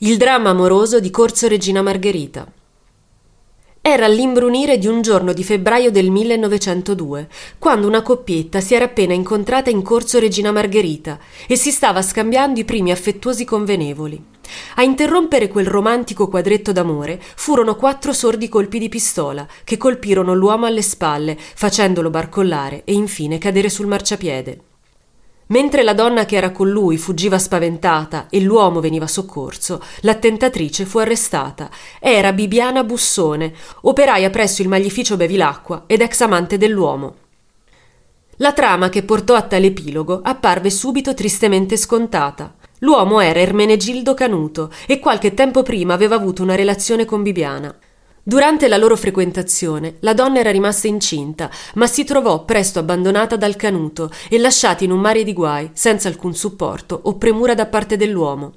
Il dramma amoroso di Corso Regina Margherita. Era all'imbrunire di un giorno di febbraio del 1902, quando una coppietta si era appena incontrata in Corso Regina Margherita e si stava scambiando i primi affettuosi convenevoli. A interrompere quel romantico quadretto d'amore furono quattro sordi colpi di pistola che colpirono l'uomo alle spalle, facendolo barcollare e infine cadere sul marciapiede. Mentre la donna che era con lui fuggiva spaventata e l'uomo veniva soccorso, l'attentatrice fu arrestata. Era Bibiana Bussone, operaia presso il maglificio Bevilacqua ed ex amante dell'uomo. La trama che portò a tale epilogo apparve subito tristemente scontata. L'uomo era Ermenegildo Canuto e qualche tempo prima aveva avuto una relazione con Bibiana. Durante la loro frequentazione, la donna era rimasta incinta, ma si trovò presto abbandonata dal canuto e lasciata in un mare di guai, senza alcun supporto o premura da parte dell'uomo.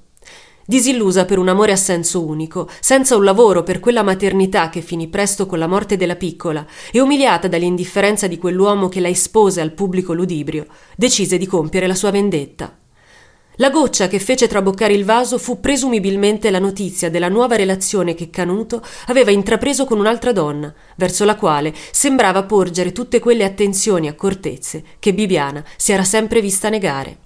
Disillusa per un amore a senso unico, senza un lavoro per quella maternità che finì presto con la morte della piccola e umiliata dall'indifferenza di quell'uomo che la espose al pubblico ludibrio, decise di compiere la sua vendetta. La goccia che fece traboccare il vaso fu presumibilmente la notizia della nuova relazione che Canuto aveva intrapreso con un'altra donna, verso la quale sembrava porgere tutte quelle attenzioni e accortezze che Bibiana si era sempre vista negare.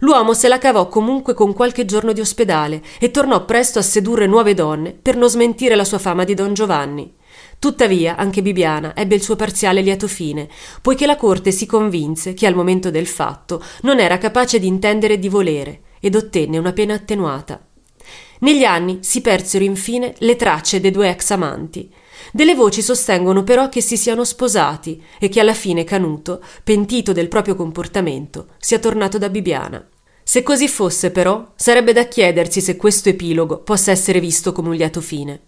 L'uomo se la cavò comunque con qualche giorno di ospedale e tornò presto a sedurre nuove donne per non smentire la sua fama di Don Giovanni. Tuttavia, anche Bibiana ebbe il suo parziale lieto fine, poiché la corte si convinse che al momento del fatto non era capace di intendere e di volere, ed ottenne una pena attenuata. Negli anni si persero infine le tracce dei due ex amanti. Delle voci sostengono però che si siano sposati e che alla fine Canuto, pentito del proprio comportamento, sia tornato da Bibiana. Se così fosse però, sarebbe da chiedersi se questo epilogo possa essere visto come un lieto fine.